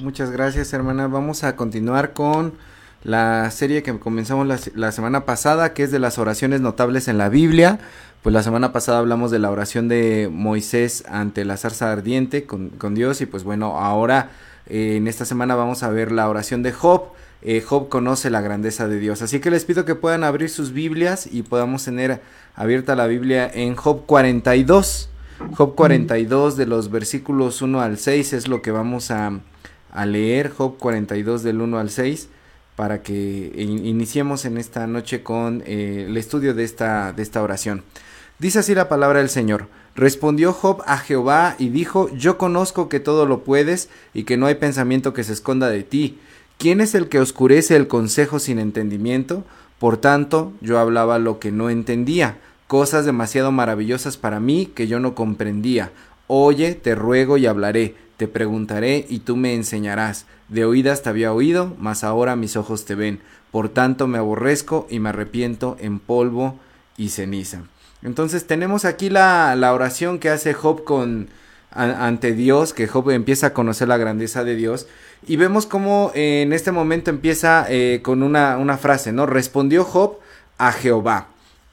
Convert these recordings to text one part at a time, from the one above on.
Muchas gracias, hermana. Vamos a continuar con la serie que comenzamos la, semana pasada, que es de las oraciones notables en la Biblia. Pues la semana pasada hablamos de la oración de Moisés ante la zarza ardiente con, Dios y pues bueno, ahora eh, en esta semana vamos a ver la oración de Job. Eh, Job conoce la grandeza de Dios. Así que les pido que puedan abrir sus Biblias y podamos tener abierta la Biblia en Job 42. Job 42 de los versículos 1 al 6 es lo que vamos a, a leer. Job 42 del 1 al 6 para que iniciemos en esta noche con eh, el estudio de esta, de esta oración. Dice así la palabra del Señor. Respondió Job a Jehová y dijo, Yo conozco que todo lo puedes y que no hay pensamiento que se esconda de ti. ¿Quién es el que oscurece el consejo sin entendimiento? Por tanto, yo hablaba lo que no entendía, cosas demasiado maravillosas para mí que yo no comprendía. Oye, te ruego y hablaré, te preguntaré y tú me enseñarás. De oídas te había oído, mas ahora mis ojos te ven. Por tanto me aborrezco y me arrepiento en polvo y ceniza. Entonces tenemos aquí la, la oración que hace Job con ante Dios, que Job empieza a conocer la grandeza de Dios. Y vemos cómo eh, en este momento empieza eh, con una, una frase, ¿no? Respondió Job a Jehová.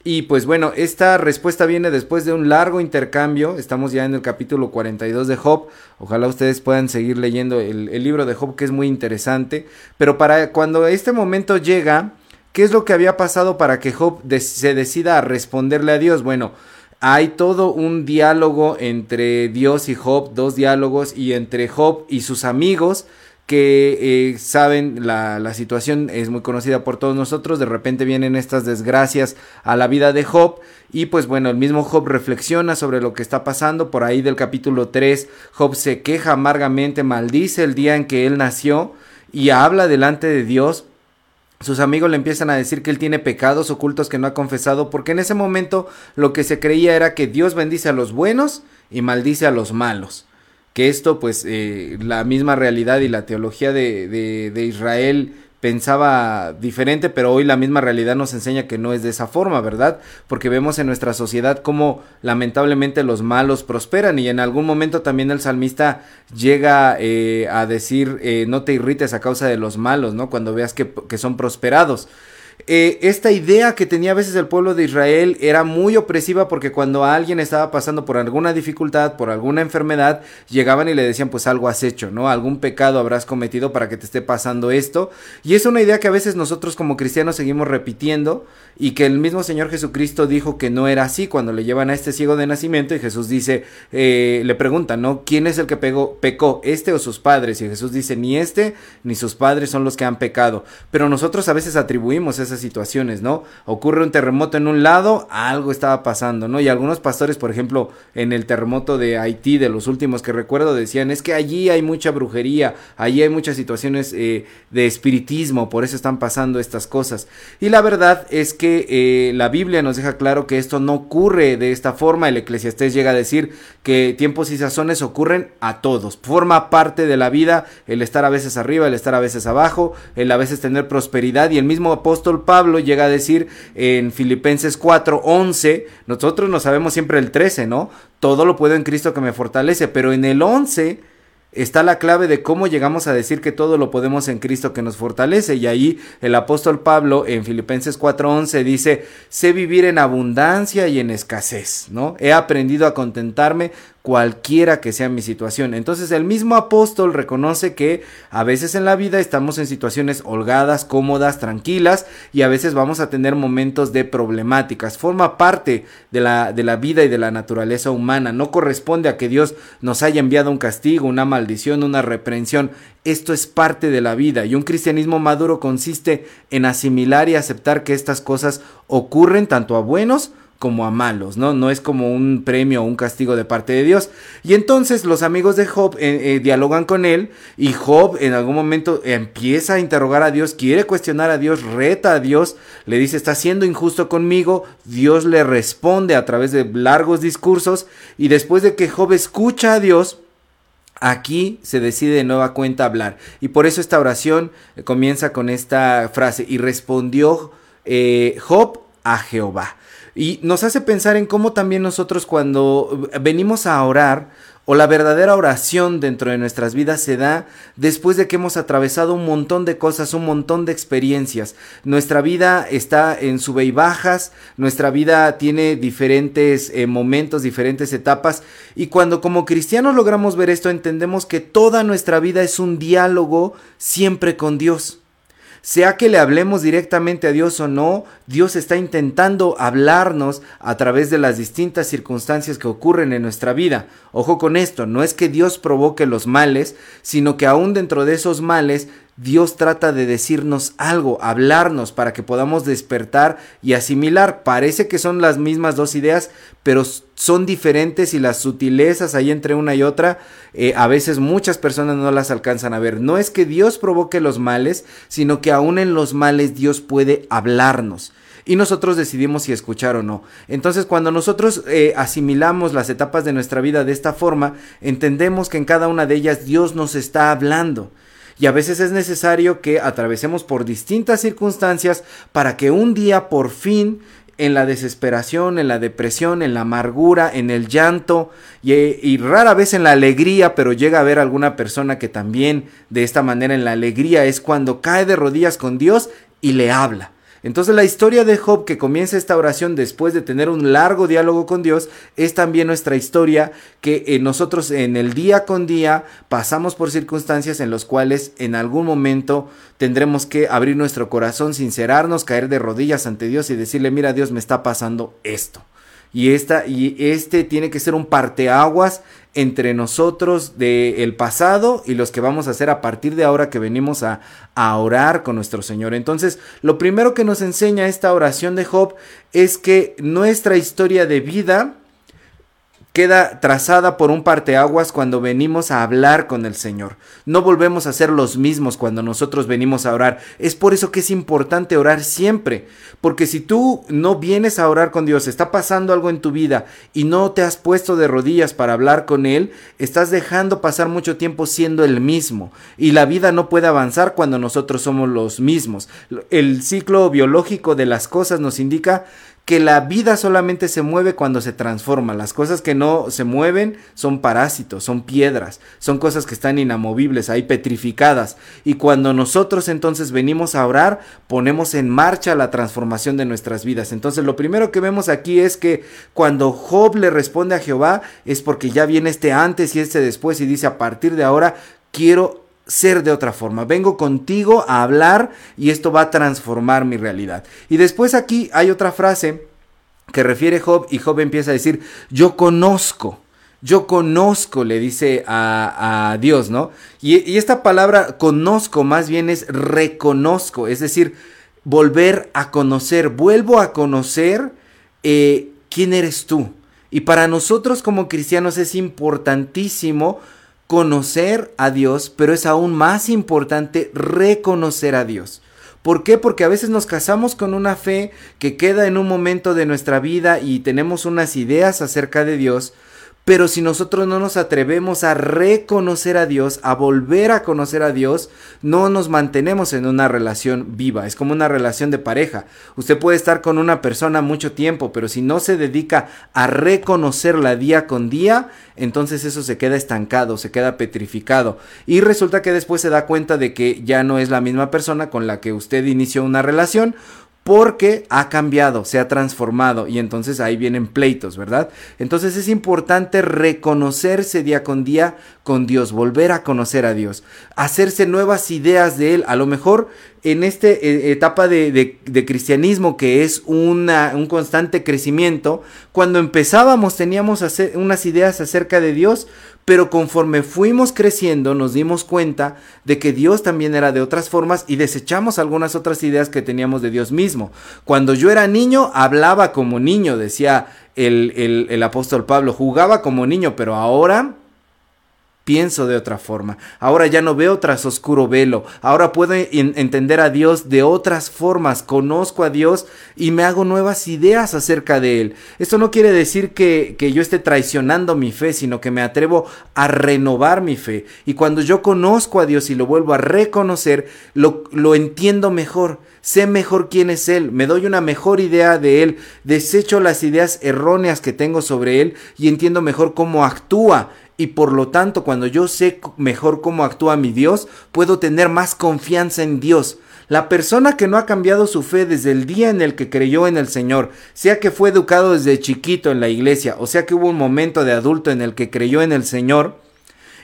Y pues bueno, esta respuesta viene después de un largo intercambio. Estamos ya en el capítulo 42 de Job. Ojalá ustedes puedan seguir leyendo el, libro de Job, que es muy interesante. Pero para cuando este momento llega, ¿qué es lo que había pasado para que Job se decida a responderle a Dios? Bueno, hay todo un diálogo entre Dios y Job, dos diálogos, y entre Job y sus amigos que eh, saben la, la, situación es muy conocida por todos nosotros, de repente vienen estas desgracias a la vida de Job y pues bueno, el mismo Job reflexiona sobre lo que está pasando, por ahí del capítulo 3 Job se queja amargamente, maldice el día en que él nació y habla delante de Dios. Sus amigos le empiezan a decir que él tiene pecados ocultos que no ha confesado, porque en ese momento lo que se creía era que Dios bendice a los buenos y maldice a los malos que esto pues eh, la misma realidad y la teología de, de, Israel pensaba diferente, pero hoy la misma realidad nos enseña que no es de esa forma, ¿verdad? Porque vemos en nuestra sociedad cómo lamentablemente los malos prosperan y en algún momento también el salmista llega eh, a decir eh, no te irrites a causa de los malos, ¿no? Cuando veas que, que son prosperados. Eh, esta idea que tenía a veces el pueblo de Israel era muy opresiva porque cuando alguien estaba pasando por alguna dificultad, por alguna enfermedad, llegaban y le decían pues algo has hecho, ¿no? Algún pecado habrás cometido para que te esté pasando esto. Y es una idea que a veces nosotros como cristianos seguimos repitiendo y que el mismo Señor Jesucristo dijo que no era así cuando le llevan a este ciego de nacimiento y Jesús dice, eh, le preguntan, ¿no? ¿Quién es el que pegó, pecó, este o sus padres? Y Jesús dice, ni este ni sus padres son los que han pecado. Pero nosotros a veces atribuimos esas situaciones, ¿no? Ocurre un terremoto en un lado, algo estaba pasando, ¿no? Y algunos pastores, por ejemplo, en el terremoto de Haití, de los últimos que recuerdo, decían, es que allí hay mucha brujería, allí hay muchas situaciones eh, de espiritismo, por eso están pasando estas cosas. Y la verdad es que eh, la Biblia nos deja claro que esto no ocurre de esta forma. El eclesiastés llega a decir que tiempos y sazones ocurren a todos. Forma parte de la vida el estar a veces arriba, el estar a veces abajo, el a veces tener prosperidad. Y el mismo apóstol Pablo llega a decir en Filipenses 4, 11, nosotros no sabemos siempre el 13, ¿no? Todo lo puedo en Cristo que me fortalece, pero en el 11 está la clave de cómo llegamos a decir que todo lo podemos en Cristo que nos fortalece. Y ahí el apóstol Pablo en Filipenses 4:11 dice, sé vivir en abundancia y en escasez, ¿no? He aprendido a contentarme cualquiera que sea mi situación. Entonces el mismo apóstol reconoce que a veces en la vida estamos en situaciones holgadas, cómodas, tranquilas y a veces vamos a tener momentos de problemáticas. Forma parte de la, de la vida y de la naturaleza humana. No corresponde a que Dios nos haya enviado un castigo, una maldición, una reprensión. Esto es parte de la vida y un cristianismo maduro consiste en asimilar y aceptar que estas cosas ocurren tanto a buenos a malos, ¿no? No es como un premio o un castigo de parte de Dios. Y entonces los amigos de Job eh, eh, dialogan con él y Job en algún momento empieza a interrogar a Dios, quiere cuestionar a Dios, reta a Dios, le dice, está siendo injusto conmigo, Dios le responde a través de largos discursos y después de que Job escucha a Dios, Aquí se decide de nueva cuenta hablar. Y por eso esta oración eh, comienza con esta frase. Y respondió Job a Jehová. Y nos hace pensar en cómo también nosotros cuando venimos a orar, o la verdadera oración dentro de nuestras vidas se da después de que hemos atravesado un montón de cosas, un montón de experiencias. Nuestra vida está en sube y bajas, nuestra vida tiene diferentes eh, momentos, diferentes etapas y cuando como cristianos logramos ver esto entendemos que toda nuestra vida es un diálogo siempre con Dios. Sea que le hablemos directamente a Dios o no, Dios está intentando hablarnos a través de las distintas circunstancias que ocurren en nuestra vida. Ojo con esto, no es que Dios provoque los males, sino que aún dentro de esos males Dios trata de decirnos algo, hablarnos para que podamos despertar y asimilar. Parece que son las mismas dos ideas, pero son diferentes y las sutilezas ahí entre una y otra, eh, a veces muchas personas no las alcanzan a ver. No es que Dios provoque los males, sino que aún en los males Dios puede hablarnos y nosotros decidimos si escuchar o no. Entonces cuando nosotros eh, asimilamos las etapas de nuestra vida de esta forma, entendemos que en cada una de ellas Dios nos está hablando y a veces es necesario que atravesemos por distintas circunstancias para que un día por fin en la desesperación, en la depresión, en la amargura, en el llanto y, rara vez en la alegría, pero llega a haber alguna persona que también de esta manera en la alegría es cuando cae de rodillas con Dios y le habla. Entonces la historia de Job que comienza esta oración después de tener un largo diálogo con Dios es también nuestra historia que eh, nosotros en el día con día pasamos por circunstancias en las cuales en algún momento tendremos que abrir nuestro corazón, sincerarnos, caer de rodillas ante Dios y decirle, mira Dios, me está pasando esto. Y, esta, y este tiene que ser un parteaguas entre nosotros del pasado y los que vamos a hacer a partir de ahora que venimos a, a orar con nuestro Señor. Entonces, lo primero que nos enseña esta oración de Job es que nuestra historia de vida queda trazada por un parteaguas cuando venimos a hablar con el Señor. No volvemos a ser los mismos cuando nosotros venimos a orar. Es por eso que es importante orar siempre, porque si tú no vienes a orar con Dios, está pasando algo en tu vida y no te has puesto de rodillas para hablar con Él, estás dejando pasar mucho tiempo siendo el mismo y la vida no puede avanzar cuando nosotros somos los mismos. El ciclo biológico de las cosas nos indica que la vida solamente se mueve cuando se transforma. Las cosas que no se mueven son parásitos, son piedras, son cosas que están inamovibles, ahí petrificadas. Y cuando nosotros entonces venimos a orar, ponemos en marcha la transformación de nuestras vidas. Entonces lo primero que vemos aquí es que cuando Job le responde a Jehová es porque ya viene este antes y este después y dice a partir de ahora quiero ser de otra forma. Vengo contigo a hablar y esto va a transformar mi realidad. Y después aquí hay otra frase que refiere Job y Job empieza a decir, yo conozco. Yo conozco, le dice a, Dios, ¿no? Y, esta palabra conozco más bien es reconozco, es decir, volver a conocer, vuelvo a conocer eh, quién eres tú. Y para nosotros como cristianos es importantísimo conocer a Dios, pero es aún más importante reconocer a Dios. ¿Por qué? Porque a veces nos casamos con una fe que queda en un momento de nuestra vida y tenemos unas ideas acerca de Dios, pero si nosotros no nos atrevemos a reconocer a Dios, a volver a conocer a Dios, no nos mantenemos en una relación viva. Es como una relación de pareja. Usted puede estar con una persona mucho tiempo, pero si no se dedica a reconocerla día con día, entonces eso se queda estancado, se queda petrificado. Y resulta que después se da cuenta de que ya no es la misma persona con la que usted inició una relación porque ha cambiado, se ha transformado y entonces ahí vienen pleitos, ¿verdad? Entonces es importante reconocerse día con día con Dios, volver a conocer a Dios, hacerse nuevas ideas de Él, a lo mejor en esta eh, etapa de, cristianismo que es una, un constante crecimiento, cuando empezábamos teníamos unas ideas acerca de Dios, pero conforme fuimos creciendo nos dimos cuenta de que Dios también era de otras formas y desechamos algunas otras ideas que teníamos de Dios mismo. Cuando yo era niño hablaba como niño, decía el, el apóstol Pablo, jugaba como niño, pero ahora pienso de otra forma. Ahora ya no veo tras oscuro velo. Ahora puedo entender a Dios de otras formas. Conozco a Dios y me hago nuevas ideas acerca de Él. Esto no quiere decir que, que yo esté traicionando mi fe, sino que me atrevo a renovar mi fe. Y cuando yo conozco a Dios y lo vuelvo a reconocer, lo, lo entiendo mejor. Sé mejor quién es Él, me doy una mejor idea de Él, desecho las ideas erróneas que tengo sobre Él y entiendo mejor cómo actúa y por lo tanto cuando yo sé mejor cómo actúa mi Dios, puedo tener más confianza en Dios. La persona que no ha cambiado su fe desde el día en el que creyó en el Señor, sea que fue educado desde chiquito en la iglesia, o sea que hubo un momento de adulto en el que creyó en el Señor,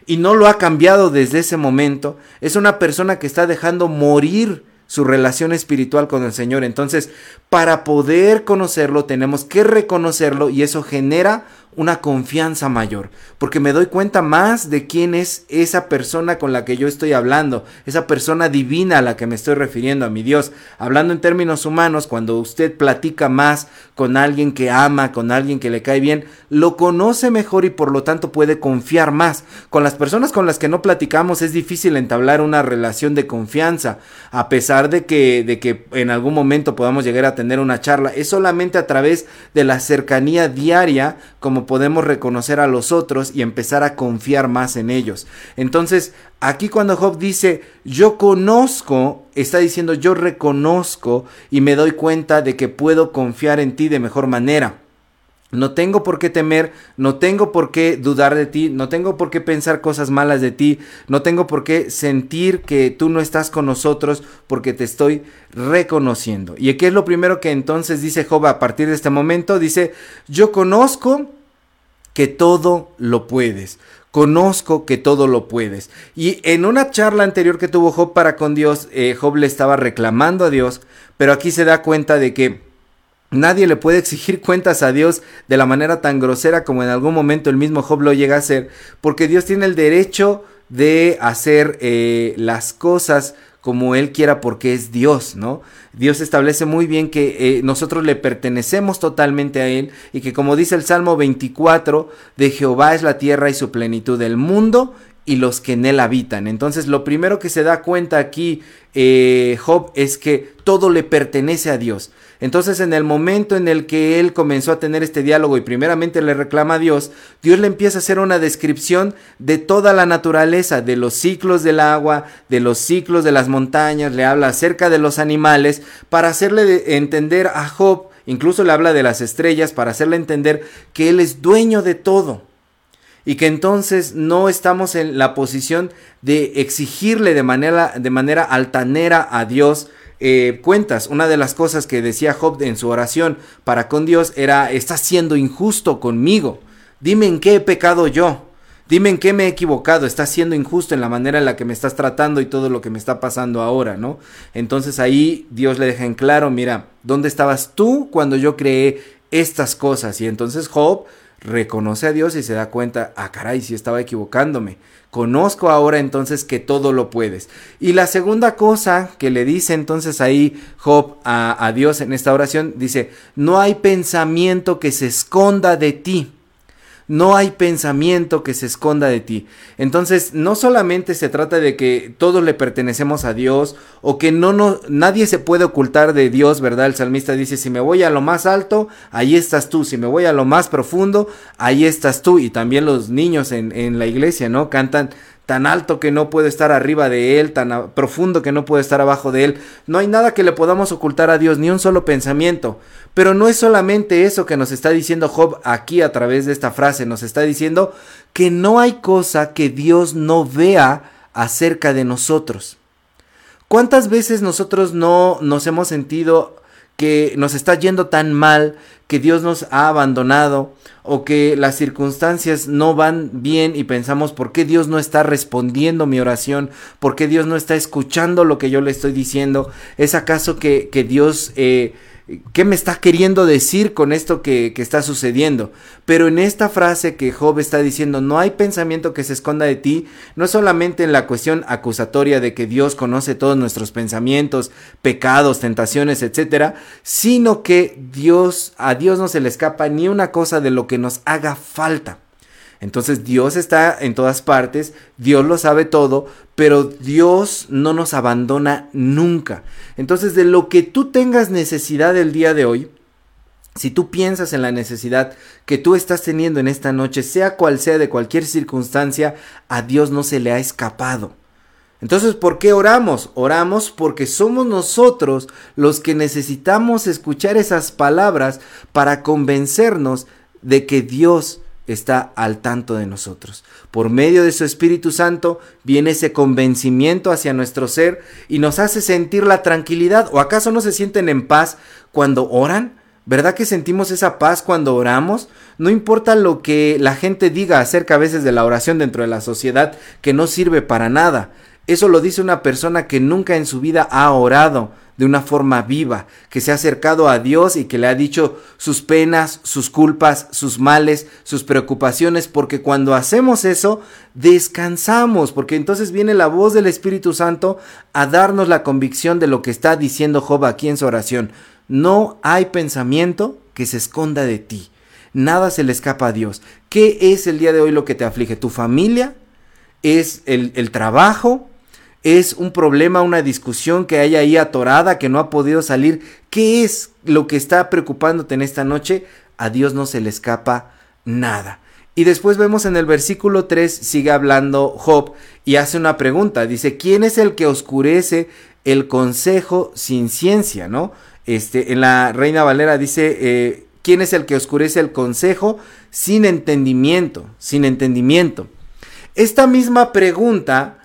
y no lo ha cambiado desde ese momento, es una persona que está dejando morir su relación espiritual con el Señor. Entonces, para poder conocerlo, tenemos que reconocerlo y eso genera una confianza mayor, porque me doy cuenta más de quién es esa persona con la que yo estoy hablando, esa persona divina a la que me estoy refiriendo, a mi Dios. Hablando en términos humanos, cuando usted platica más con alguien que ama, con alguien que le cae bien, lo conoce mejor y por lo tanto puede confiar más. Con las personas con las que no platicamos es difícil entablar una relación de confianza, a pesar de que, de que en algún momento podamos llegar a tener una charla, es solamente a través de la cercanía diaria como podemos reconocer a los otros y empezar a confiar más en ellos. Entonces, aquí cuando Job dice, yo conozco, está diciendo, yo reconozco y me doy cuenta de que puedo confiar en ti de mejor manera. No tengo por qué temer, no tengo por qué dudar de ti, no tengo por qué pensar cosas malas de ti, no tengo por qué sentir que tú no estás con nosotros porque te estoy reconociendo. ¿Y qué es lo primero que entonces dice Job a partir de este momento? Dice, yo conozco que todo lo puedes. Conozco que todo lo puedes. Y en una charla anterior que tuvo Job para con Dios, eh, Job le estaba reclamando a Dios, pero aquí se da cuenta de que nadie le puede exigir cuentas a Dios de la manera tan grosera como en algún momento el mismo Job lo llega a hacer, porque Dios tiene el derecho de hacer eh, las cosas como Él quiera porque es Dios, ¿no? Dios establece muy bien que eh, nosotros le pertenecemos totalmente a Él y que como dice el Salmo 24, de Jehová es la tierra y su plenitud, del mundo y los que en él habitan. Entonces lo primero que se da cuenta aquí eh, Job es que todo le pertenece a Dios. Entonces en el momento en el que él comenzó a tener este diálogo y primeramente le reclama a Dios, Dios le empieza a hacer una descripción de toda la naturaleza, de los ciclos del agua, de los ciclos de las montañas, le habla acerca de los animales, para hacerle entender a Job, incluso le habla de las estrellas, para hacerle entender que él es dueño de todo y que entonces no estamos en la posición de exigirle de manera, de manera altanera a Dios eh, cuentas. Una de las cosas que decía Job en su oración para con Dios era, estás siendo injusto conmigo. Dime en qué he pecado yo. Dime en qué me he equivocado, estás siendo injusto en la manera en la que me estás tratando y todo lo que me está pasando ahora, ¿no? Entonces ahí Dios le deja en claro, mira, ¿dónde estabas tú cuando yo creé estas cosas? Y entonces Job reconoce a Dios y se da cuenta, ah, caray, si estaba equivocándome. Conozco ahora entonces que todo lo puedes. Y la segunda cosa que le dice entonces ahí Job a, a Dios en esta oración, dice, no hay pensamiento que se esconda de ti no hay pensamiento que se esconda de ti. Entonces, no solamente se trata de que todos le pertenecemos a Dios o que no, no nadie se puede ocultar de Dios, ¿verdad? El salmista dice, si me voy a lo más alto, ahí estás tú, si me voy a lo más profundo, ahí estás tú. Y también los niños en, en la iglesia, ¿no? Cantan, tan alto que no puede estar arriba de él, tan profundo que no puede estar abajo de él. No hay nada que le podamos ocultar a Dios, ni un solo pensamiento. Pero no es solamente eso que nos está diciendo Job aquí a través de esta frase, nos está diciendo que no hay cosa que Dios no vea acerca de nosotros. ¿Cuántas veces nosotros no nos hemos sentido que nos está yendo tan mal, que Dios nos ha abandonado o que las circunstancias no van bien y pensamos por qué Dios no está respondiendo mi oración, por qué Dios no está escuchando lo que yo le estoy diciendo. ¿Es acaso que, que Dios... Eh, ¿Qué me está queriendo decir con esto que, está sucediendo? Pero en esta frase que Job está diciendo, no hay pensamiento que se esconda de ti, no solamente en la cuestión acusatoria de que Dios conoce todos nuestros pensamientos, pecados, tentaciones, etcétera, sino que Dios, a Dios no se le escapa ni una cosa de lo que nos haga falta. Entonces Dios está en todas partes, Dios lo sabe todo, pero Dios no nos abandona nunca. Entonces de lo que tú tengas necesidad el día de hoy, si tú piensas en la necesidad que tú estás teniendo en esta noche, sea cual sea de cualquier circunstancia, a Dios no se le ha escapado. Entonces, ¿por qué oramos? Oramos porque somos nosotros los que necesitamos escuchar esas palabras para convencernos de que Dios está al tanto de nosotros. Por medio de su Espíritu Santo viene ese convencimiento hacia nuestro ser y nos hace sentir la tranquilidad. ¿O acaso no se sienten en paz cuando oran? ¿Verdad que sentimos esa paz cuando oramos? No importa lo que la gente diga acerca a veces de la oración dentro de la sociedad, que no sirve para nada. Eso lo dice una persona que nunca en su vida ha orado de una forma viva, que se ha acercado a Dios y que le ha dicho sus penas, sus culpas, sus males, sus preocupaciones, porque cuando hacemos eso, descansamos, porque entonces viene la voz del Espíritu Santo a darnos la convicción de lo que está diciendo Job aquí en su oración. No hay pensamiento que se esconda de ti. Nada se le escapa a Dios. ¿Qué es el día de hoy lo que te aflige? ¿Tu familia? ¿Es el, el trabajo? ¿Es un problema, una discusión que hay ahí atorada, que no ha podido salir? ¿Qué es lo que está preocupándote en esta noche? A Dios no se le escapa nada. Y después vemos en el versículo 3, sigue hablando Job y hace una pregunta. Dice, ¿quién es el que oscurece el consejo sin ciencia? ¿No? Este, en la Reina Valera dice, eh, ¿quién es el que oscurece el consejo sin entendimiento? Sin entendimiento. Esta misma pregunta,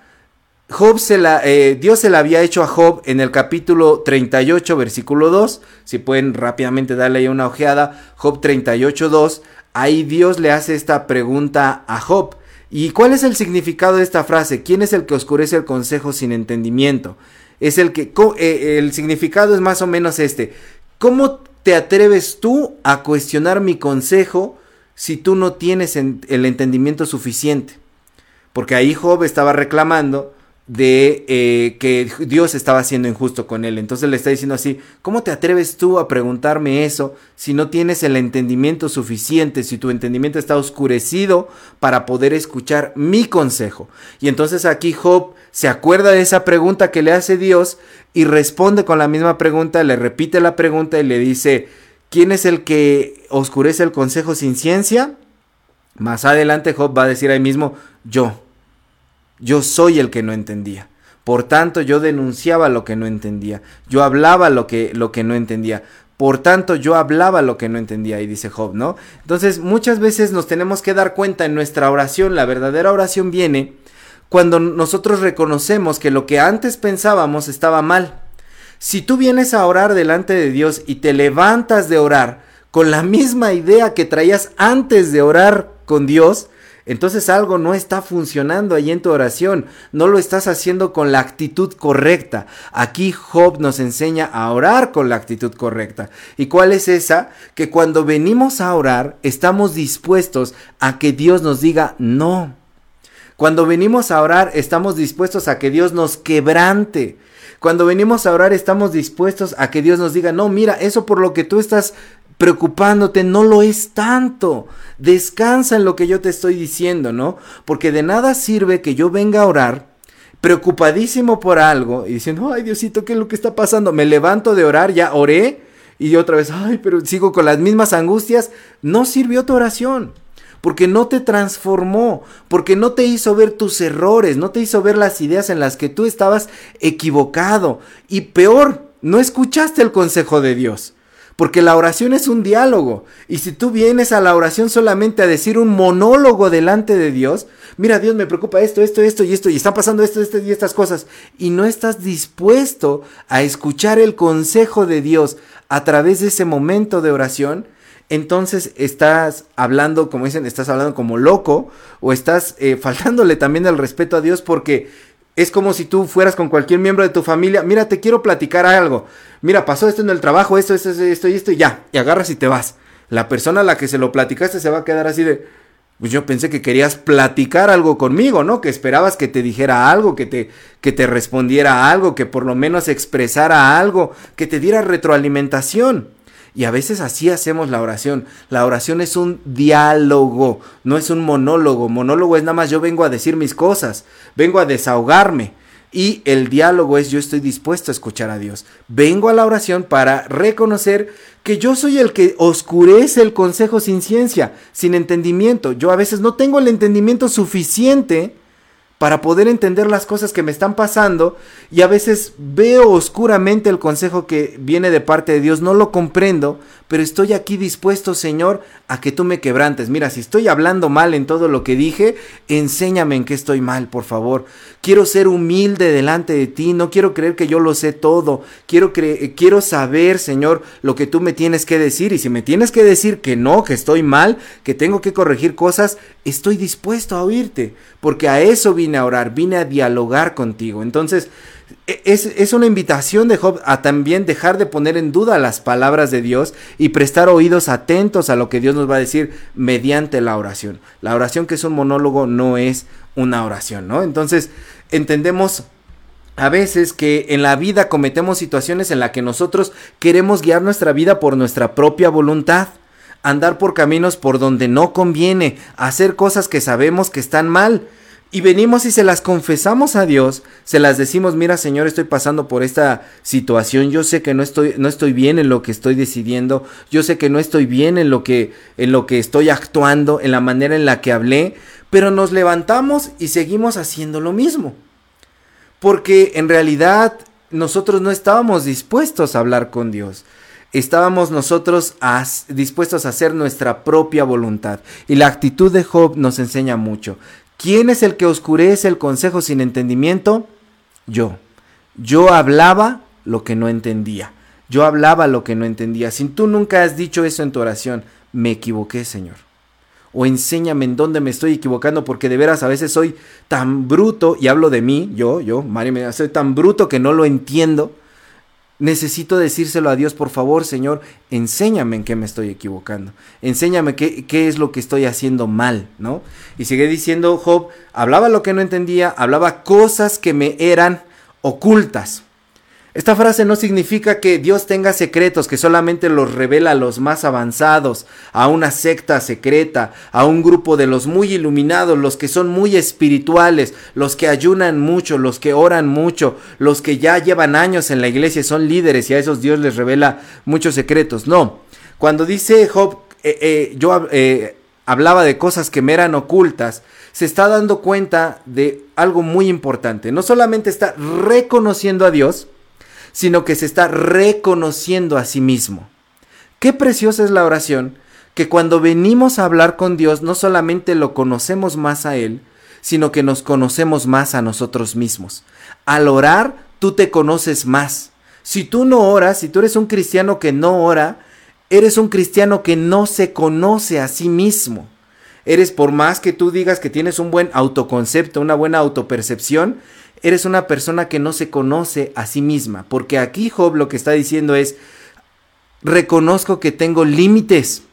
Job se la, eh, Dios se la había hecho a Job en el capítulo 38, versículo 2. Si pueden rápidamente darle ahí una ojeada, Job 38, 2. Ahí Dios le hace esta pregunta a Job. ¿Y cuál es el significado de esta frase? ¿Quién es el que oscurece el consejo sin entendimiento? es el que eh, el significado es más o menos este. ¿Cómo te atreves tú a cuestionar mi consejo si tú no tienes el entendimiento suficiente? Porque ahí Job estaba reclamando de eh, que Dios estaba siendo injusto con él. Entonces le está diciendo así, ¿cómo te atreves tú a preguntarme eso si no tienes el entendimiento suficiente, si tu entendimiento está oscurecido para poder escuchar mi consejo? Y entonces aquí Job se acuerda de esa pregunta que le hace Dios y responde con la misma pregunta, le repite la pregunta y le dice, ¿quién es el que oscurece el consejo sin ciencia? Más adelante Job va a decir ahí mismo, yo. Yo soy el que no entendía. Por tanto, yo denunciaba lo que no entendía. Yo hablaba lo que, lo que no entendía. Por tanto, yo hablaba lo que no entendía, y dice Job, ¿no? Entonces, muchas veces nos tenemos que dar cuenta en nuestra oración, la verdadera oración viene cuando nosotros reconocemos que lo que antes pensábamos estaba mal. Si tú vienes a orar delante de Dios y te levantas de orar con la misma idea que traías antes de orar con Dios, entonces algo no está funcionando ahí en tu oración, no lo estás haciendo con la actitud correcta. Aquí Job nos enseña a orar con la actitud correcta. ¿Y cuál es esa? Que cuando venimos a orar estamos dispuestos a que Dios nos diga no. Cuando venimos a orar estamos dispuestos a que Dios nos quebrante. Cuando venimos a orar estamos dispuestos a que Dios nos diga, no, mira, eso por lo que tú estás preocupándote no lo es tanto. Descansa en lo que yo te estoy diciendo, ¿no? Porque de nada sirve que yo venga a orar preocupadísimo por algo y diciendo, ay Diosito, ¿qué es lo que está pasando? Me levanto de orar, ya oré y otra vez, ay, pero sigo con las mismas angustias. No sirvió tu oración. Porque no te transformó, porque no te hizo ver tus errores, no te hizo ver las ideas en las que tú estabas equivocado. Y peor, no escuchaste el consejo de Dios. Porque la oración es un diálogo. Y si tú vienes a la oración solamente a decir un monólogo delante de Dios, mira, Dios me preocupa esto, esto, esto y esto, y están pasando esto, esto y estas cosas, y no estás dispuesto a escuchar el consejo de Dios a través de ese momento de oración, entonces estás hablando, como dicen, estás hablando como loco, o estás eh, faltándole también el respeto a Dios porque es como si tú fueras con cualquier miembro de tu familia, mira, te quiero platicar algo. Mira, pasó esto en el trabajo, esto, esto, esto y esto, y ya. Y agarras y te vas. La persona a la que se lo platicaste se va a quedar así de. Pues yo pensé que querías platicar algo conmigo, ¿no? Que esperabas que te dijera algo, que te, que te respondiera algo, que por lo menos expresara algo, que te diera retroalimentación. Y a veces así hacemos la oración. La oración es un diálogo, no es un monólogo. Monólogo es nada más yo vengo a decir mis cosas, vengo a desahogarme. Y el diálogo es yo estoy dispuesto a escuchar a Dios. Vengo a la oración para reconocer que yo soy el que oscurece el consejo sin ciencia, sin entendimiento. Yo a veces no tengo el entendimiento suficiente para poder entender las cosas que me están pasando y a veces veo oscuramente el consejo que viene de parte de Dios, no lo comprendo, pero estoy aquí dispuesto, Señor, a que tú me quebrantes. Mira, si estoy hablando mal en todo lo que dije, enséñame en qué estoy mal, por favor. Quiero ser humilde delante de ti, no quiero creer que yo lo sé todo. Quiero quiero saber, Señor, lo que tú me tienes que decir y si me tienes que decir que no, que estoy mal, que tengo que corregir cosas, estoy dispuesto a oírte, porque a eso vine a orar, vine a dialogar contigo. Entonces, e, es, una invitación de Job a también dejar de poner en duda las palabras de Dios y prestar oídos atentos a lo que Dios nos va a decir mediante la oración. La oración que es un monólogo no es una oración, ¿no? Entonces, entendemos a veces que en la vida cometemos situaciones en las que nosotros queremos guiar nuestra vida por nuestra propia voluntad, andar por caminos por donde no conviene, hacer cosas que sabemos que están mal y venimos y se las confesamos a Dios, se las decimos, mira Señor, estoy pasando por esta situación, yo sé que no estoy, no estoy bien en lo que estoy decidiendo, yo sé que no estoy bien en lo que, en lo que estoy actuando, en la manera en la que hablé, pero nos levantamos y seguimos haciendo lo mismo. Porque en realidad nosotros no estábamos dispuestos a hablar con Dios estábamos nosotros dispuestos a hacer nuestra propia voluntad. Y la actitud de Job nos enseña mucho. ¿Quién es el que oscurece el consejo sin entendimiento? Yo. Yo hablaba lo que no entendía. Yo hablaba lo que no entendía. Si tú nunca has dicho eso en tu oración, me equivoqué, Señor. O enséñame en dónde me estoy equivocando, porque de veras a veces soy tan bruto, y hablo de mí, yo, yo, Mario, soy tan bruto que no lo entiendo Necesito decírselo a Dios, por favor, Señor, enséñame en qué me estoy equivocando. Enséñame qué, qué, es lo que estoy haciendo mal, ¿no? Y sigue diciendo Job, hablaba lo que no entendía, hablaba cosas que me eran ocultas. Esta frase no significa que Dios tenga secretos que solamente los revela a los más avanzados, a una secta secreta, a un grupo de los muy iluminados, los que son muy espirituales, los que ayunan mucho, los que oran mucho, los que ya llevan años en la iglesia, son líderes y a esos Dios les revela muchos secretos. No, cuando dice Job, eh, eh, yo eh, hablaba de cosas que me eran ocultas, se está dando cuenta de algo muy importante. No solamente está reconociendo a Dios, sino que se está reconociendo a sí mismo. Qué preciosa es la oración, que cuando venimos a hablar con Dios no solamente lo conocemos más a Él, sino que nos conocemos más a nosotros mismos. Al orar, tú te conoces más. Si tú no oras, si tú eres un cristiano que no ora, eres un cristiano que no se conoce a sí mismo. Eres por más que tú digas que tienes un buen autoconcepto, una buena autopercepción, eres una persona que no se conoce a sí misma. Porque aquí Job lo que está diciendo es, reconozco que tengo límites.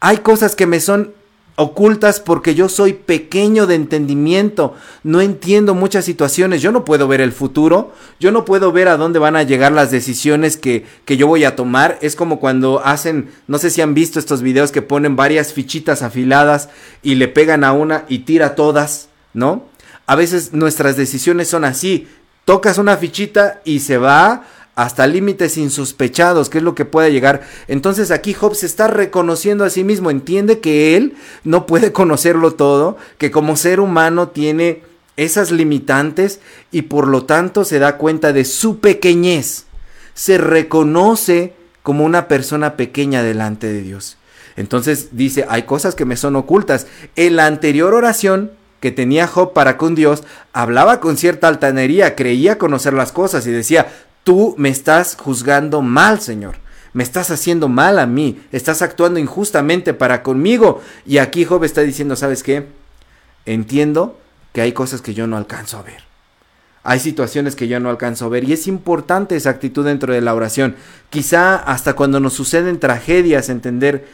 Hay cosas que me son ocultas porque yo soy pequeño de entendimiento, no entiendo muchas situaciones, yo no puedo ver el futuro, yo no puedo ver a dónde van a llegar las decisiones que, que, yo voy a tomar, es como cuando hacen, no sé si han visto estos videos que ponen varias fichitas afiladas y le pegan a una y tira todas, ¿no? A veces nuestras decisiones son así. Tocas una fichita y se va hasta límites insospechados, que es lo que puede llegar. Entonces aquí Job se está reconociendo a sí mismo, entiende que él no puede conocerlo todo, que como ser humano tiene esas limitantes y por lo tanto se da cuenta de su pequeñez. Se reconoce como una persona pequeña delante de Dios. Entonces dice, hay cosas que me son ocultas. En la anterior oración que tenía Job para con Dios, hablaba con cierta altanería, creía conocer las cosas y decía, tú me estás juzgando mal, Señor. Me estás haciendo mal a mí, estás actuando injustamente para conmigo. Y aquí Job está diciendo, ¿sabes qué? Entiendo que hay cosas que yo no alcanzo a ver. Hay situaciones que yo no alcanzo a ver y es importante esa actitud dentro de la oración. Quizá hasta cuando nos suceden tragedias entender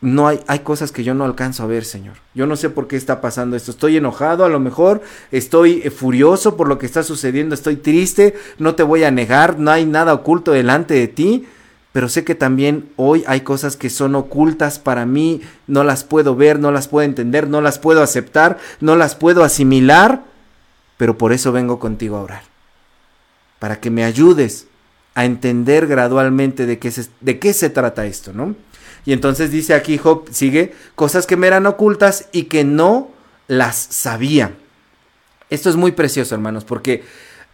no hay, hay cosas que yo no alcanzo a ver, Señor. Yo no sé por qué está pasando esto. Estoy enojado, a lo mejor estoy eh, furioso por lo que está sucediendo, estoy triste, no te voy a negar, no hay nada oculto delante de ti, pero sé que también hoy hay cosas que son ocultas para mí, no las puedo ver, no las puedo entender, no las puedo aceptar, no las puedo asimilar, pero por eso vengo contigo a orar. Para que me ayudes a entender gradualmente de qué de qué se trata esto, ¿no? Y entonces dice aquí Job, sigue, cosas que me eran ocultas y que no las sabía. Esto es muy precioso, hermanos, porque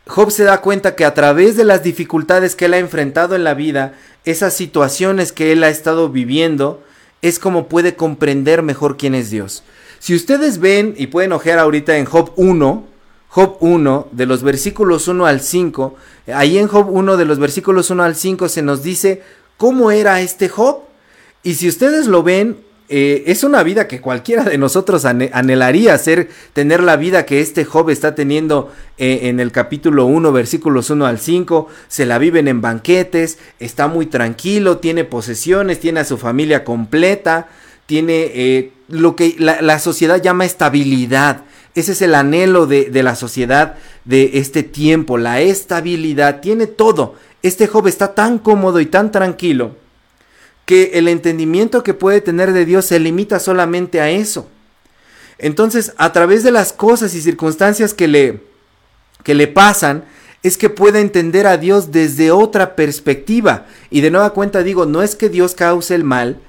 Job se da cuenta que a través de las dificultades que él ha enfrentado en la vida, esas situaciones que él ha estado viviendo, es como puede comprender mejor quién es Dios. Si ustedes ven y pueden ojear ahorita en Job 1, Job 1, de los versículos 1 al 5, ahí en Job 1, de los versículos 1 al 5, se nos dice cómo era este Job. Y si ustedes lo ven, eh, es una vida que cualquiera de nosotros anhelaría ser, tener la vida que este Job está teniendo eh, en el capítulo 1, versículos 1 al 5. Se la viven en banquetes, está muy tranquilo, tiene posesiones, tiene a su familia completa, tiene eh, lo que la, sociedad llama estabilidad. Ese es el anhelo de, la sociedad de este tiempo, la estabilidad, tiene todo. Este Job está tan cómodo y tan tranquilo que el entendimiento que puede tener de Dios se limita solamente a eso. Entonces, a través de las cosas y circunstancias que le, que le pasan, es que puede entender a Dios desde otra perspectiva. Y de nueva cuenta digo, no es que Dios cause el mal,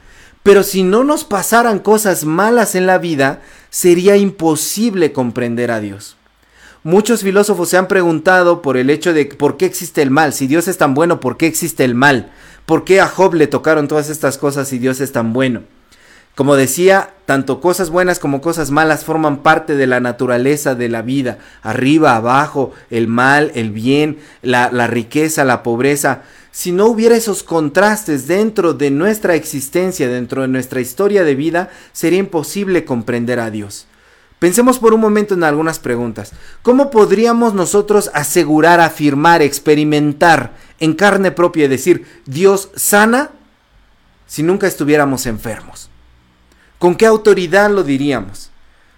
pero si no nos pasaran cosas malas en la vida, sería imposible comprender a Dios. Muchos filósofos se han preguntado por el hecho de por qué existe el mal. Si Dios es tan bueno, ¿por qué existe el mal? ¿Por qué a Job le tocaron todas estas cosas si Dios es tan bueno? Como decía, tanto cosas buenas como cosas malas forman parte de la naturaleza de la vida. Arriba, abajo, el mal, el bien, la, la, riqueza, la pobreza. Si no hubiera esos contrastes dentro de nuestra existencia, dentro de nuestra historia de vida, sería imposible comprender a Dios. Pensemos por un momento en algunas preguntas. ¿Cómo podríamos nosotros asegurar, afirmar, experimentar en carne propia y decir, Dios sana si nunca estuviéramos enfermos? ¿Con qué autoridad lo diríamos?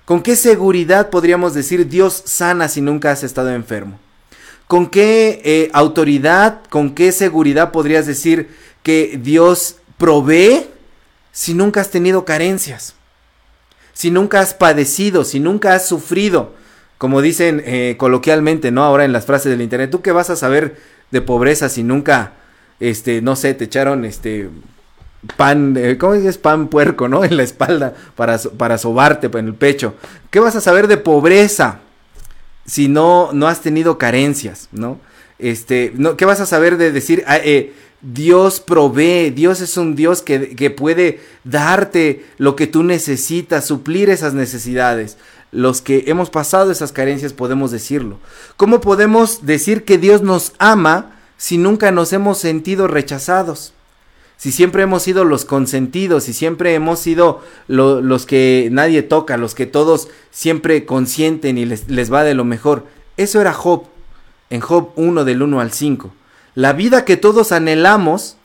¿Con qué seguridad podríamos decir Dios sana si nunca has estado enfermo? ¿Con qué eh, autoridad, con qué seguridad podrías decir que Dios provee si nunca has tenido carencias? Si nunca has padecido, si nunca has sufrido, como dicen eh, coloquialmente, ¿no? Ahora en las frases del internet, ¿tú qué vas a saber de pobreza si nunca, este, no sé, te echaron, este, pan, eh, ¿cómo dices? Pan puerco, ¿no? En la espalda para, para sobarte en el pecho. ¿Qué vas a saber de pobreza si no, no has tenido carencias, ¿no? Este, no, ¿qué vas a saber de decir, ah, eh, Dios provee, Dios es un Dios que, que puede darte lo que tú necesitas, suplir esas necesidades? Los que hemos pasado esas carencias podemos decirlo. ¿Cómo podemos decir que Dios nos ama si nunca nos hemos sentido rechazados? Si siempre hemos sido los consentidos, si siempre hemos sido los que nadie toca, los que todos siempre consienten y les, les va de lo mejor. Eso era Job, en Job 1 del 1 al 5. La vida que todos anhelamos,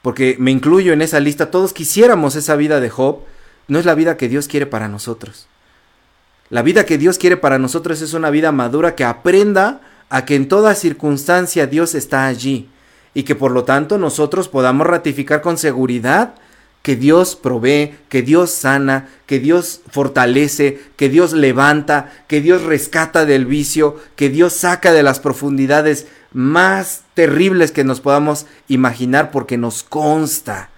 porque me incluyo en esa lista, todos quisiéramos esa vida de Job, no es la vida que Dios quiere para nosotros. La vida que Dios quiere para nosotros es una vida madura que aprenda a que en toda circunstancia Dios está allí y que por lo tanto nosotros podamos ratificar con seguridad que Dios provee, que Dios sana, que Dios fortalece, que Dios levanta, que Dios rescata del vicio, que Dios saca de las profundidades más terribles que nos podamos imaginar porque nos consta,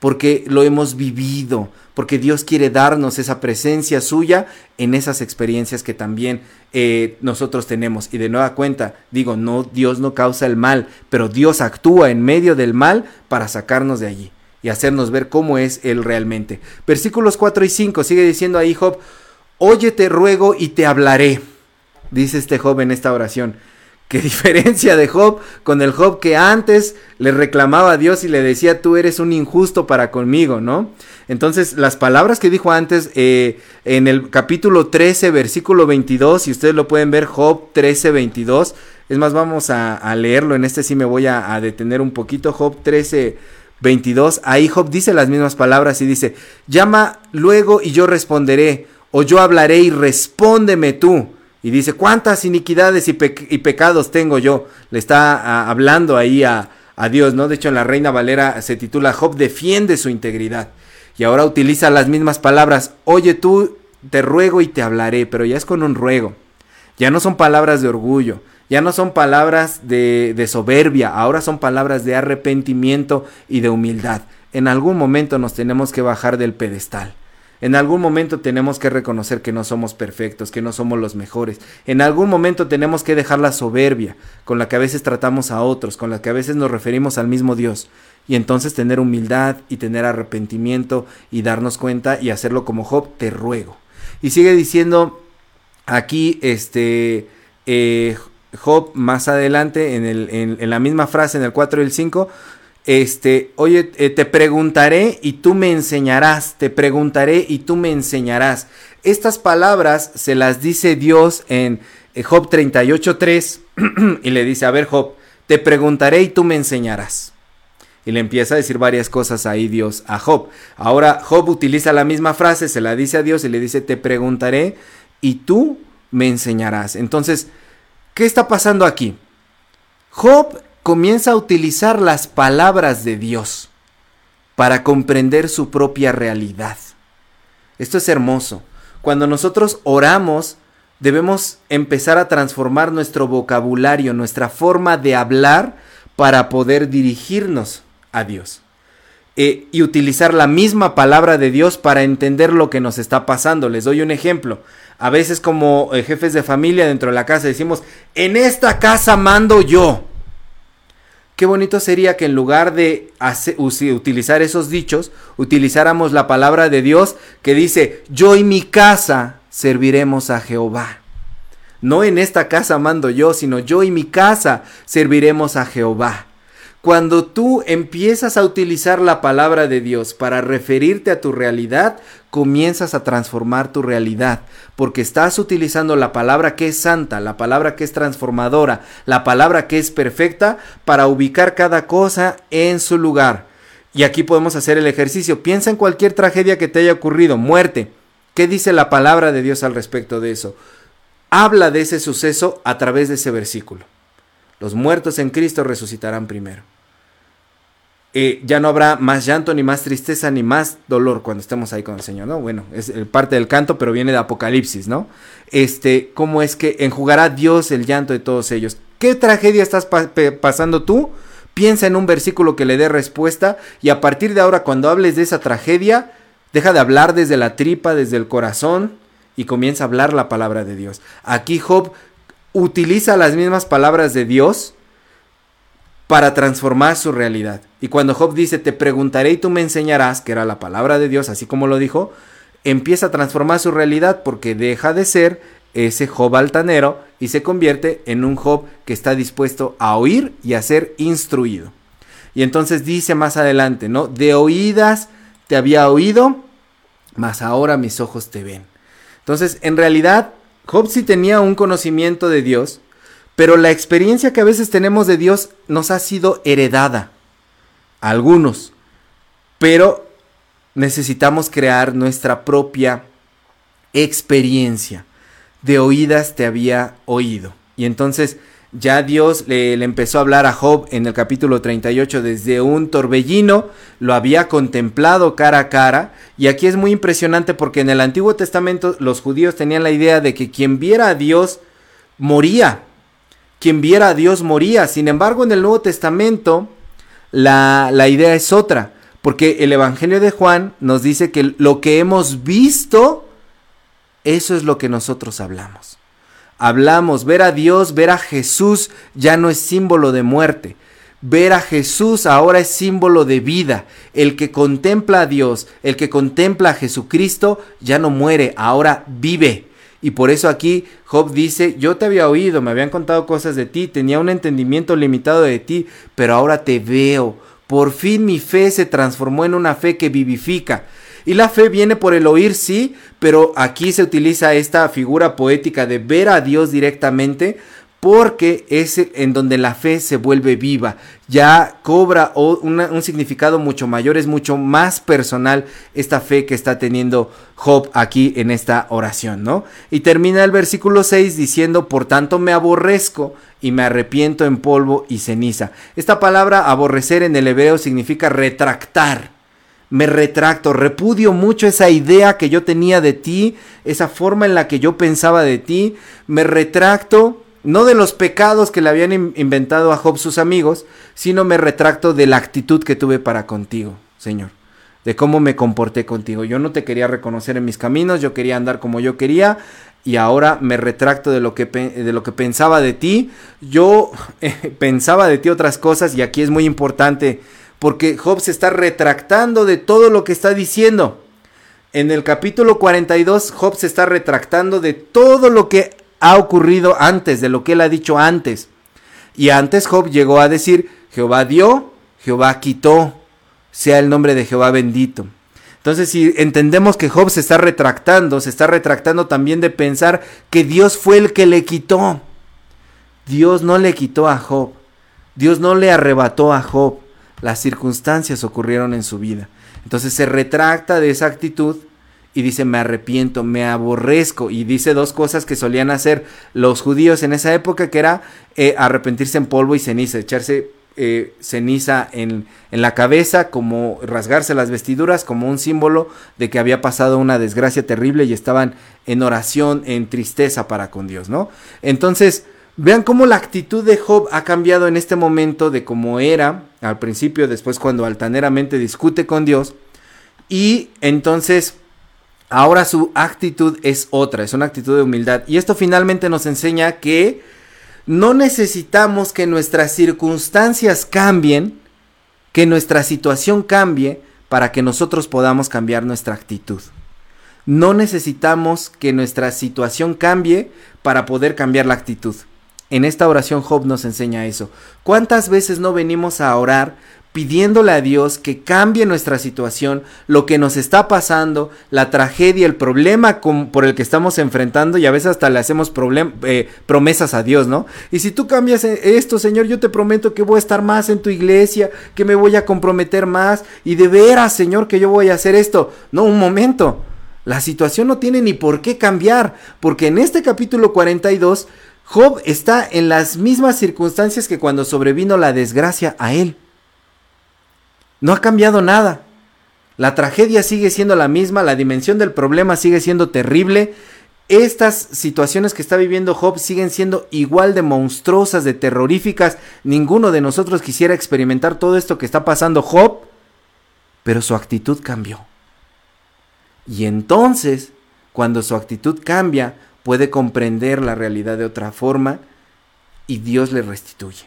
porque lo hemos vivido, porque Dios quiere darnos esa presencia suya en esas experiencias que también eh, nosotros tenemos. Y de nueva cuenta, digo, no, Dios no causa el mal, pero Dios actúa en medio del mal para sacarnos de allí y hacernos ver cómo es Él realmente. Versículos 4 y 5 sigue diciendo ahí Job, oye te ruego y te hablaré, dice este Job en esta oración. Qué diferencia de Job con el Job que antes le reclamaba a Dios y le decía, tú eres un injusto para conmigo, ¿no? Entonces, las palabras que dijo antes eh, en el capítulo 13, versículo 22, si ustedes lo pueden ver, Job 13, 22, es más, vamos a, leerlo, en este sí me voy a, a detener un poquito, Job 13, 22, ahí Job dice las mismas palabras y dice, llama luego y yo responderé, o yo hablaré y respóndeme tú. Y dice, ¿cuántas iniquidades y, pecados tengo yo? Le está hablando ahí a, a, Dios, ¿no? De hecho, en la Reina Valera se titula Job defiende su integridad. Y ahora utiliza las mismas palabras, oye tú, te ruego y te hablaré, pero ya es con un ruego. Ya no son palabras de orgullo, ya no son palabras de, de soberbia, ahora son palabras de arrepentimiento y de humildad. En algún momento nos tenemos que bajar del pedestal. En algún momento tenemos que reconocer que no somos perfectos, que no somos los mejores. En algún momento tenemos que dejar la soberbia con la que a veces tratamos a otros, con la que a veces nos referimos al mismo Dios. Y entonces tener humildad y tener arrepentimiento y darnos cuenta y hacerlo como Job, te ruego. Y sigue diciendo aquí, este, eh, Job más adelante, en, el, en, la misma frase, en el 4 y el 5, este, oye, eh, te preguntaré y tú me enseñarás, te preguntaré y tú me enseñarás. Estas palabras se las dice Dios en eh, Job 38.3 y le dice, a ver Job, te preguntaré y tú me enseñarás. Y le empieza a decir varias cosas ahí Dios a Job. Ahora Job utiliza la misma frase, se la dice a Dios y le dice, te preguntaré y tú me enseñarás. Entonces, ¿qué está pasando aquí? Job comienza a utilizar las palabras de Dios para comprender su propia realidad. Esto es hermoso. Cuando nosotros oramos, debemos empezar a transformar nuestro vocabulario, nuestra forma de hablar para poder dirigirnos a Dios. Eh, y utilizar la misma palabra de Dios para entender lo que nos está pasando. Les doy un ejemplo. A veces como eh, jefes de familia dentro de la casa decimos, en esta casa mando yo. Qué bonito sería que en lugar de utilizar esos dichos, utilizáramos la palabra de Dios que dice, yo y mi casa serviremos a Jehová. No en esta casa mando yo, sino yo y mi casa serviremos a Jehová. Cuando tú empiezas a utilizar la palabra de Dios para referirte a tu realidad, comienzas a transformar tu realidad, porque estás utilizando la palabra que es santa, la palabra que es transformadora, la palabra que es perfecta para ubicar cada cosa en su lugar. Y aquí podemos hacer el ejercicio. Piensa en cualquier tragedia que te haya ocurrido, muerte. ¿Qué dice la palabra de Dios al respecto de eso? Habla de ese suceso a través de ese versículo. Los muertos en Cristo resucitarán primero. Eh, ya no habrá más llanto, ni más tristeza, ni más dolor cuando estemos ahí con el Señor, ¿no? Bueno, es parte del canto, pero viene de Apocalipsis, ¿no? Este, ¿cómo es que enjugará Dios el llanto de todos ellos? ¿Qué tragedia estás pasando tú? Piensa en un versículo que le dé respuesta y a partir de ahora cuando hables de esa tragedia, deja de hablar desde la tripa, desde el corazón y comienza a hablar la palabra de Dios. Aquí Job utiliza las mismas palabras de Dios para transformar su realidad. Y cuando Job dice, te preguntaré y tú me enseñarás, que era la palabra de Dios, así como lo dijo, empieza a transformar su realidad porque deja de ser ese Job altanero y se convierte en un Job que está dispuesto a oír y a ser instruido. Y entonces dice más adelante, ¿no? De oídas te había oído, mas ahora mis ojos te ven. Entonces, en realidad, Job sí tenía un conocimiento de Dios, pero la experiencia que a veces tenemos de Dios nos ha sido heredada. algunos. Pero necesitamos crear nuestra propia experiencia. De oídas te había oído. Y entonces ya Dios le, empezó a hablar a Job en el capítulo 38 desde un torbellino, lo había contemplado cara a cara, y aquí es muy impresionante porque en el Antiguo Testamento los judíos tenían la idea de que quien viera a Dios moría, quien viera a Dios moría, sin embargo en el Nuevo Testamento la, la idea es otra, porque el Evangelio de Juan nos dice que lo que hemos visto, eso es lo que nosotros hablamos hablamos, ver a Dios, ver a Jesús ya no es símbolo de muerte. Ver a Jesús ahora es símbolo de vida. El que contempla a Dios, el que contempla a Jesucristo, ya no muere, ahora vive. Y por eso aquí Job dice, yo te había oído, me habían contado cosas de ti, tenía un entendimiento limitado de ti, pero ahora te veo. Por fin mi fe se transformó en una fe que vivifica. Y la fe viene por el oír, sí, pero aquí se utiliza esta figura poética de ver a Dios directamente porque es en donde la fe se vuelve viva, ya cobra un significado mucho mayor, es mucho más personal esta fe que está teniendo Job aquí en esta oración, ¿no? Y termina el versículo 6 diciendo, por tanto me aborrezco y me arrepiento en polvo y ceniza. Esta palabra aborrecer en el hebreo significa retractar me retracto, repudio mucho esa idea que yo tenía de ti, esa forma en la que yo pensaba de ti, me retracto no de los pecados que le habían inventado a Job sus amigos, sino me retracto de la actitud que tuve para contigo, Señor. de cómo me comporté contigo. Yo no te quería reconocer en mis caminos, yo quería andar como yo quería y ahora me retracto de lo que, de lo que pensaba de ti. Yo eh, pensaba de ti otras cosas y aquí es muy importante porque Job se está retractando de todo lo que está diciendo. En el capítulo 42 Job se está retractando de todo lo que ha ocurrido antes, de lo que él ha dicho antes. Y antes Job llegó a decir, Jehová dio, Jehová quitó, sea el nombre de Jehová bendito. Entonces, si entendemos que Job se está retractando, se está retractando también de pensar que Dios fue el que le quitó. Dios no le quitó a Job. Dios no le arrebató a Job. Las circunstancias ocurrieron en su vida. Entonces se retracta de esa actitud y dice me arrepiento, me aborrezco y dice dos cosas que solían hacer los judíos en esa época que era eh, arrepentirse en polvo y ceniza, echarse eh, ceniza en, en, la cabeza, como rasgarse las vestiduras, como un símbolo de que había pasado una desgracia terrible y estaban en oración, en tristeza para con Dios, ¿no? Entonces, vean cómo la actitud de Job ha cambiado en este momento de cómo era al principio, después cuando altaneramente discute con Dios, y entonces ahora su actitud es otra, es una actitud de humildad. Y esto finalmente nos enseña que no necesitamos que nuestras circunstancias cambien, que nuestra situación cambie para que nosotros podamos cambiar nuestra actitud. No necesitamos que nuestra situación cambie para poder cambiar la actitud. En esta oración Job nos enseña eso. ¿Cuántas veces no venimos a orar pidiéndole a Dios que cambie nuestra situación, lo que nos está pasando, la tragedia, el problema por el que estamos enfrentando y a veces hasta le hacemos eh, promesas a Dios, ¿no? Y si tú cambias e-, esto, Señor, yo te prometo que voy a estar más en tu iglesia, que me voy a comprometer más y de veras, Señor, que yo voy a hacer esto. No, un momento. La situación no tiene ni por qué cambiar, porque en este capítulo 42 Job está en las mismas circunstancias que cuando sobrevino la desgracia a él. No ha cambiado nada. La tragedia sigue siendo la misma, la dimensión del problema sigue siendo terrible. Estas situaciones que está viviendo Job siguen siendo igual de monstruosas, de terroríficas. Ninguno de nosotros quisiera experimentar todo esto que está pasando Job, pero su actitud cambió. Y entonces, cuando su actitud cambia, puede comprender la realidad de otra forma y Dios le restituye.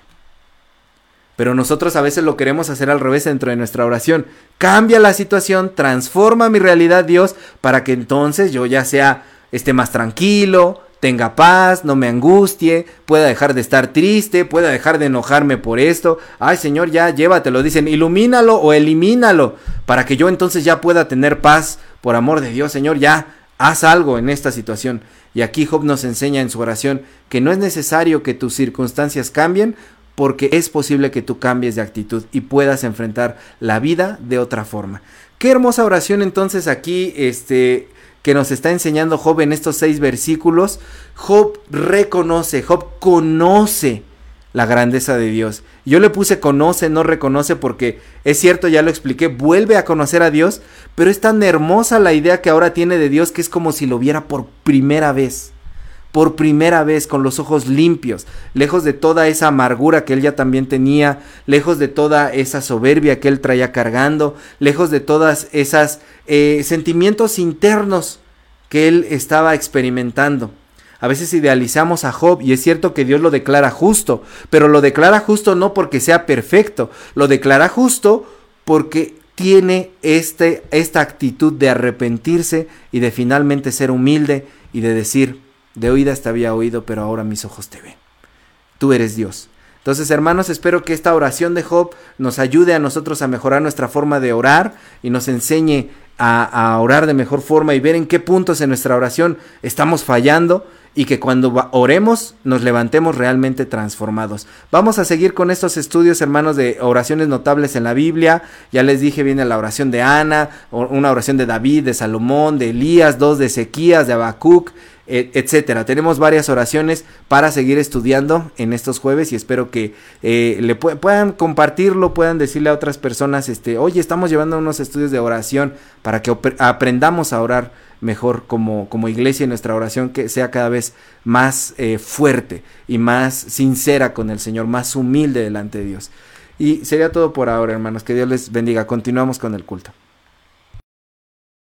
Pero nosotros a veces lo queremos hacer al revés dentro de nuestra oración. Cambia la situación, transforma mi realidad Dios para que entonces yo ya sea esté más tranquilo, tenga paz, no me angustie, pueda dejar de estar triste, pueda dejar de enojarme por esto. Ay Señor, ya llévatelo. Dicen, ilumínalo o elimínalo para que yo entonces ya pueda tener paz. Por amor de Dios, Señor, ya haz algo en esta situación. Y aquí Job nos enseña en su oración que no es necesario que tus circunstancias cambien porque es posible que tú cambies de actitud y puedas enfrentar la vida de otra forma. Qué hermosa oración entonces aquí este que nos está enseñando Job en estos seis versículos. Job reconoce, Job conoce la grandeza de Dios. Yo le puse conoce, no reconoce, porque es cierto, ya lo expliqué, vuelve a conocer a Dios, pero es tan hermosa la idea que ahora tiene de Dios que es como si lo viera por primera vez por primera vez con los ojos limpios, lejos de toda esa amargura que él ya también tenía, lejos de toda esa soberbia que él traía cargando, lejos de todas esas eh, sentimientos internos que él estaba experimentando. A veces idealizamos a Job y es cierto que Dios lo declara justo, pero lo declara justo no porque sea perfecto, lo declara justo porque tiene este, esta actitud de arrepentirse y de finalmente ser humilde y de decir, de oídas te había oído, pero ahora mis ojos te ven. Tú eres Dios. Entonces, hermanos, espero que esta oración de Job nos ayude a nosotros a mejorar nuestra forma de orar y nos enseñe a, orar de mejor forma y ver en qué puntos en nuestra oración estamos fallando y que cuando oremos nos levantemos realmente transformados. Vamos a seguir con estos estudios, hermanos, de oraciones notables en la Biblia. Ya les dije, viene la oración de Ana, una oración de David, de Salomón, de Elías, dos de Ezequías, de Habacuc etcétera. Tenemos varias oraciones para seguir estudiando en estos jueves y espero que eh, le puedan compartirlo, puedan decirle a otras personas, este, oye, estamos llevando unos estudios de oración para que aprendamos a orar mejor como, como iglesia y nuestra oración que sea cada vez más eh, fuerte y más sincera con el Señor, más humilde delante de Dios. Y sería todo por ahora, hermanos. Que Dios les bendiga. Continuamos con el culto.